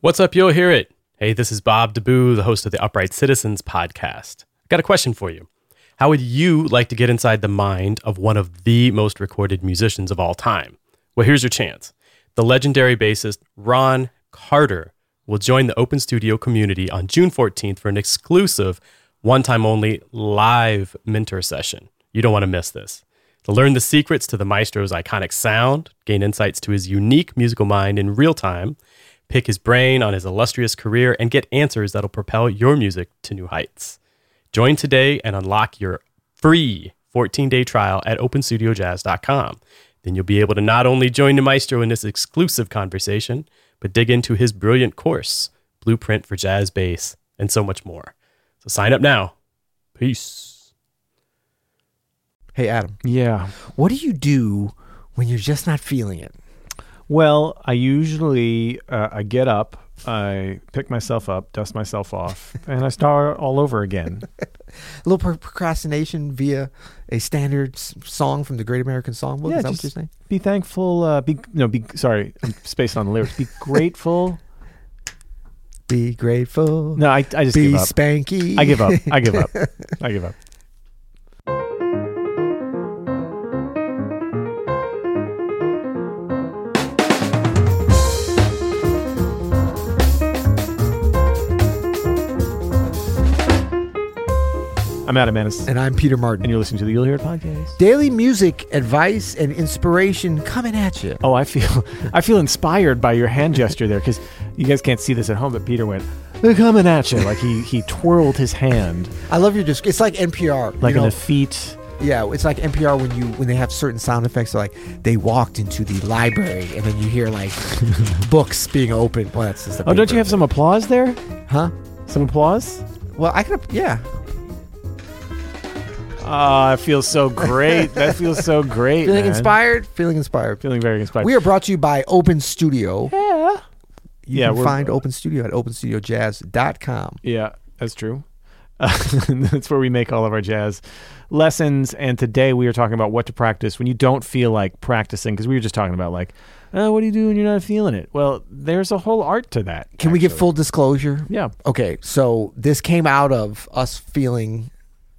What's up? You'll hear it. Hey, this is Bob DeBoo, the host of the Upright Citizens podcast. I've got a question for you. How would you like to get inside the mind of one of the most recorded musicians of all time? Well, here's your chance. The legendary bassist Ron Carter will join the Open Studio community on June 14th for an exclusive, one time only live mentor session. You don't want to miss this. To learn the secrets to the maestro's iconic sound, gain insights to his unique musical mind in real time, pick his brain on his illustrious career, and get answers that'll propel your music to new heights. Join today and unlock your free 14 day trial at openstudiojazz.com. Then you'll be able to not only join the maestro in this exclusive conversation, but dig into his brilliant course, Blueprint for Jazz Bass, and so much more. So sign up now. Peace. Hey, Adam, Yeah. what do you do when you're just not feeling it? Well, I usually uh, I get up, I pick myself up, dust myself off, and I start all over again. A little pro- procrastination via a standard s- song from the Great American Songbook. Yeah, Is that what just-? Be thankful. Uh, be no. Be sorry. I'm spaced on the lyrics. Be grateful. Be grateful. No, I, I just be give up. spanky. I give up. I give up. I give up. I'm Adam Maness, and I'm Peter Martin. and you're listening to the You'll Hear It podcast. Daily music, advice, and inspiration coming at you. Oh, I feel I feel inspired by your hand gesture there because you guys can't see this at home, but Peter went "They're coming at you like he he twirled his hand I love your disc. It's like NPR. like you an know? effete. Yeah, it's like NPR when you when they have certain sound effects. Like they walked into the library, and then you hear like books being opened. Well, that's just Oh, don't you have some applause there? Huh? Some applause? Well, I could. Yeah. Oh, it feels so great. that feels so great. Feeling man. inspired. Feeling inspired. Feeling very inspired. We are brought to you by Open Studio. yeah. You Yeah, can find Open Studio at openstudiojazz.com. Yeah, that's true. Uh, that's where we make all of our jazz lessons. And today we are talking about what to practice when you don't feel like practicing. Because we were just talking about like, oh, what do you do when you're not feeling it? Well, there's a whole art to that. Can we give actually. full disclosure? Yeah. Okay, so this came out of us feeling.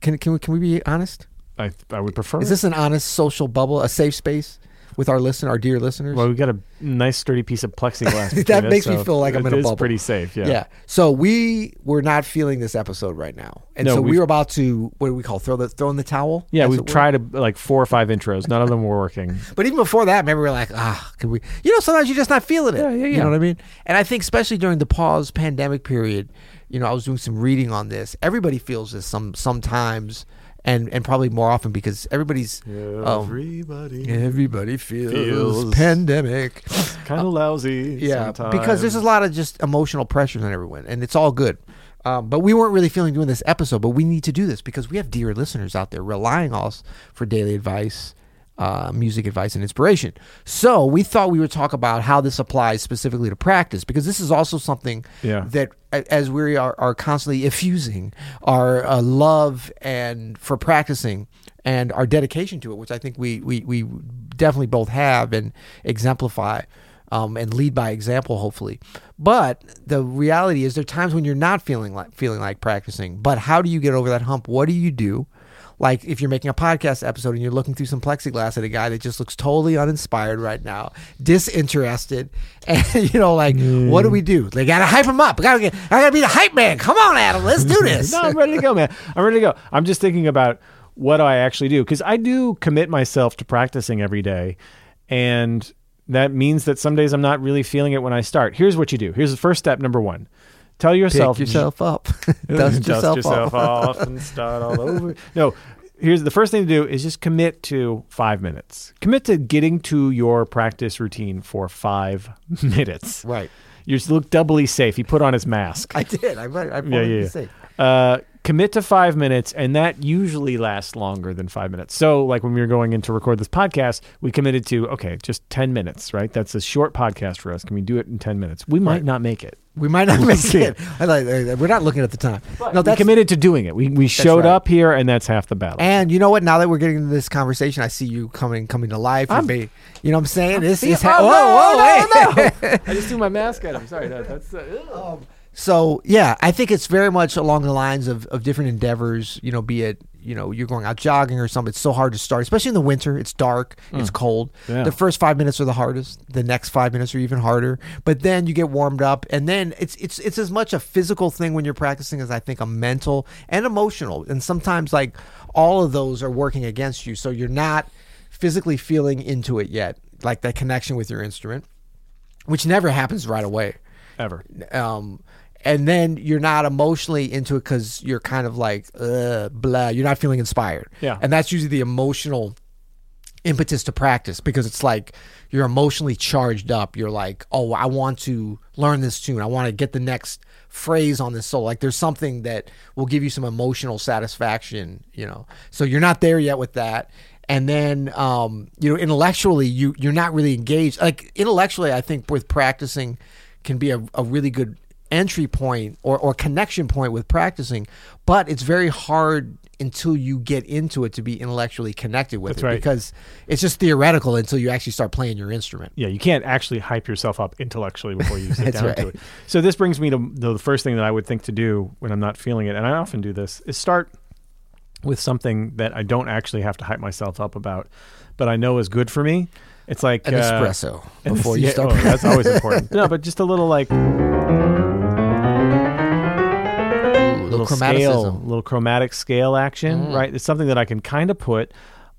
Can can we can we be honest? I, I would prefer. Is this an honest social bubble, a safe space with our listener, our dear listeners? Well, we got a nice sturdy piece of plexiglass. That between us, makes me so feel like I'm in a is bubble. pretty safe. Yeah. yeah. So we were not feeling this episode right now, and No, so we were about to what do we call throw the throw in the towel? Yeah, we've tried a, like four or five intros. None of them were working. But even before that, maybe we were like, ah, can we? You know, sometimes you're just not feeling it. Yeah, yeah, You know what I mean? And I think especially during the pause pandemic period, you know, I was doing some reading on this. Everybody feels this some sometimes, and and probably more often because everybody's um, Everybody everybody feels, Feels- pandemic. kind of lousy. Yeah, because there's a lot of just emotional pressures on everyone, and it's all good. Um, but we weren't really feeling doing this episode, but we need to do this because we have dear listeners out there relying on us for daily advice, uh, music advice, and inspiration. So we thought we would talk about how this applies specifically to practice because this is also something Yeah. that, as we are, are constantly effusing our uh, love and for practicing and our dedication to it, which I think we we, we definitely both have and exemplify um, and lead by example, hopefully. But the reality is, there are times when you're not feeling like feeling like practicing. But how do you get over that hump? What do you do? Like if you're making a podcast episode and you're looking through some plexiglass at a guy that just looks totally uninspired right now, disinterested, and you know, like, what do we do? They gotta hype him up. I gotta get, I gotta be the hype man. Come on, Adam, let's do this. no, I'm ready to go, man. I'm ready to go. I'm just thinking about what do I actually do because I do commit myself to practicing every day, and that means that some days I'm not really feeling it when I start. Here's what you do. Here's the first step. Number one: tell yourself, Pick yourself up, dust yourself, off. off and start all over. No. Here's the first thing to do is just commit to five minutes. Commit to getting to your practice routine for five minutes. Right. You look doubly safe. He put on his mask. I did. I, I, I yeah, yeah, yeah. Uh, commit to five minutes, and that usually lasts longer than five minutes. So, like when we were going in to record this podcast, we committed to okay, just ten minutes, right? That's a short podcast for us. Can we do it in ten minutes? We might Right. not make it. We might not make see. it. I like- We're not looking at the time. no, we that's committed to doing it. We we showed right. up here, and that's half the battle. And you know what? Now that we're getting into this conversation, I see you coming coming to life. I'm- you know what I'm saying? This feel- is oh, ha- no, whoa, whoa, no, wait. I just threw my mask at him. Sorry, that, that's. Uh, So yeah, I think it's very much along the lines of, of different endeavors. You know, be it you know you're going out jogging or something. It's so hard to start, especially in the winter. It's dark, it's cold. Yeah. The first five minutes are the hardest. The next five minutes are even harder. But then you get warmed up, and then it's it's it's as much a physical thing when you're practicing as I think a mental and emotional. And sometimes like all of those are working against you, so you're not physically feeling into it yet, like that connection with your instrument, which never happens right away ever. um, and then you're not emotionally into it because you're kind of like uh, blah. You're not feeling inspired. Yeah. and that's usually the emotional impetus to practice because it's like you're emotionally charged up. You're like, oh, I want to learn this tune. I want to get the next phrase on this solo. Like there's something that will give you some emotional satisfaction. You know, so you're not there yet with that. And then, um, you know, intellectually, you you're not really engaged. Like intellectually, I think with practicing can be a, a really good entry point or, or connection point with practicing, but it's very hard until you get into it to be intellectually connected with That's it right. because it's just theoretical until you actually start playing your instrument. Yeah, you can't actually hype yourself up intellectually before you sit down right. to it. So this brings me to the first thing that I would think to do when I'm not feeling it, and I often do this, is start with something that I don't actually have to hype myself up about, but I know is good for me. It's like An uh, espresso before this- you yeah, start. oh, that's always important. No, but just a little like little scale, little chromatic scale action, Mm. right? It's something that I can kind of put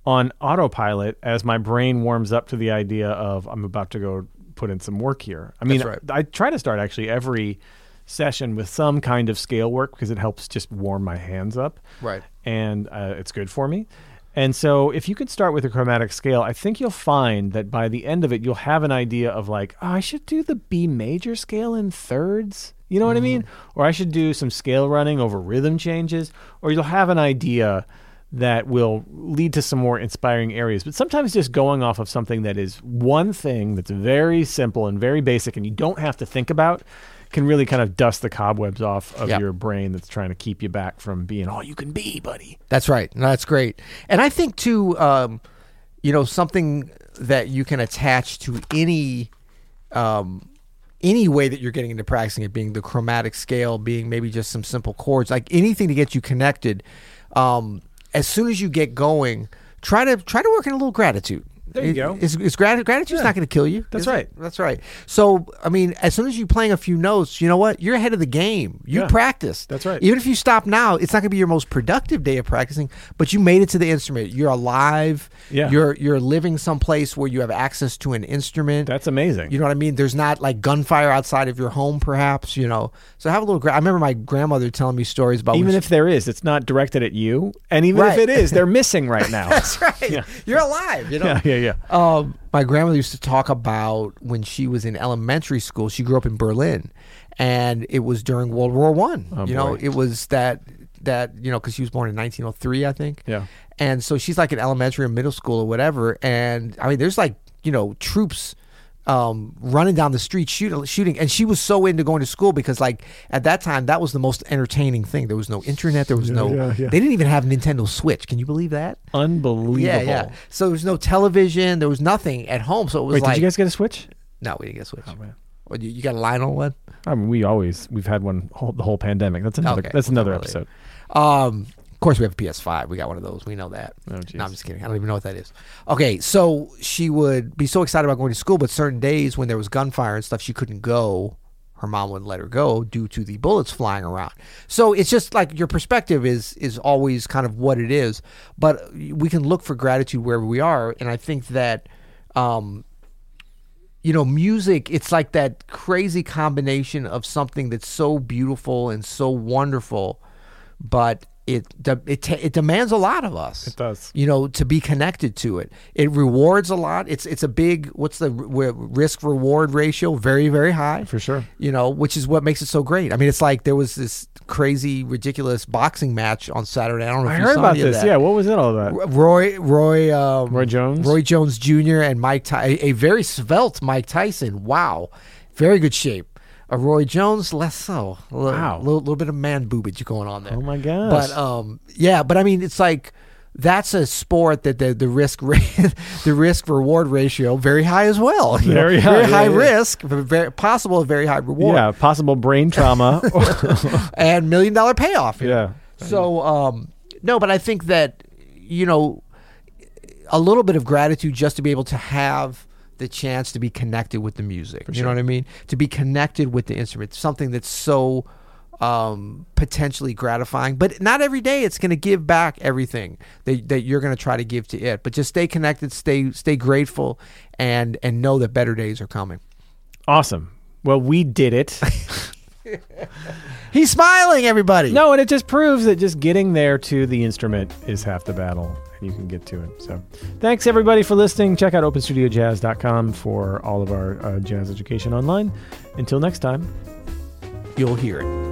on autopilot as my brain warms up to the idea of I'm about to go put in some work here. I mean, right. I try to start actually every session with some kind of scale work because it helps just warm my hands up Right. and uh, it's good for me. And so, if you could start with a chromatic scale, I think you'll find that by the end of it, you'll have an idea of like, oh, I should do the B major scale in thirds. You know what I mean? Or I should do some scale running over rhythm changes. Or you'll have an idea that will lead to some more inspiring areas. But sometimes just going off of something that is one thing that's very simple and very basic and you don't have to think about can really kind of dust the cobwebs off of Yep. your brain that's trying to keep you back from being all you can be, buddy. That's right. No, that's great. And I think too, um, you know, something that you can attach to any um, any way that you're getting into practicing it, being the chromatic scale, being maybe just some simple chords, like anything to get you connected. Um, as soon as you get going, try to try to work in a little gratitude. There you It- go. It's, it's grat- gratitude's not going to kill you. That's is it? right. That's right. So, I mean, as soon as you're playing a few notes, you know what? You're ahead of the game. You Yeah. practiced. That's right. Even if you stop now, it's not going to be your most productive day of practicing, but you made it to the instrument. You're alive. Yeah. You're you're living someplace where you have access to an instrument. That's amazing. you know what I mean? There's not like gunfire outside of your home, perhaps. You know, so have a little. Gra- I remember my grandmother telling me stories about even she- if there is, it's not directed at you. And even Right. if it is, they're missing right now. That's right. Yeah. You're alive. You know. yeah, yeah. Um, my grandmother used to talk about when she was in elementary school. She grew up in Berlin, and it was during World War One. Oh, you know, boy. it was that that you know because she was born in 1903, I think. Yeah. And so she's like in elementary or middle school or whatever. And I mean, there's like you know troops um, running down the street shooting, shooting, and she was so into going to school because like at that time that was the most entertaining thing. There was no internet. There was no. yeah, yeah. They didn't even have Nintendo Switch. Can you believe that? Unbelievable. Yeah, yeah. So there was no television. There was nothing at home. So it was Wait, like did you guys get a Switch? no, we didn't get a Switch. Oh man. You, you got a Lionel one? I mean, we always we've had one whole, the whole pandemic. That's another. Okay, That's another episode. Um, course, we have a PS5. We got one of those. We know that. Oh, no, I'm just kidding. I don't even know what that is. Okay, so she would be so excited about going to school, but certain days when there was gunfire and stuff, she couldn't go. Her mom wouldn't let her go due to the bullets flying around. So it's just like your perspective is is always kind of what it is, but we can look for gratitude wherever we are, and I think that. Um, you know, music, it's like that crazy combination of something that's so beautiful and so wonderful, but it it it demands a lot of us. It does. You know, to be connected to it. It rewards a lot. It's it's a big what's the risk reward ratio? Very very high. For sure. You know, which is what makes it so great. I mean, it's like there was this crazy ridiculous boxing match on Saturday. I don't know if I you heard about this. that. Yeah, what was it all about? Roy Roy um, Roy Jones? Roy Jones Jr. and Mike Ty- a very svelte Mike Tyson. Wow, very good shape. A Roy Jones less so. A little, Wow. little, little bit of man boobage going on there. Oh my gosh. But um, yeah, but I mean, it's like that's a sport that the the risk the risk reward ratio very high as well. you know? Very high, very high yeah. risk, but very possible very high reward, yeah, possible brain trauma. and million dollar payoff. yeah. So um, no, but I think that you know a little bit of gratitude just to be able to have the chance to be connected with the music. you know what I mean? To be connected with the instrument, something that's so um, potentially gratifying. But not every day it's going to give back everything that, that you're going to try to give to it. But just stay connected, stay stay grateful, and and know that better days are coming. Awesome. Well, we did it. He's smiling, everybody. no, and it just proves that just getting there to the instrument is half the battle, you can get to it. So, thanks everybody for listening. Check out openstudiojazz.com for all of our uh, jazz education online. Until next time. you'll hear it.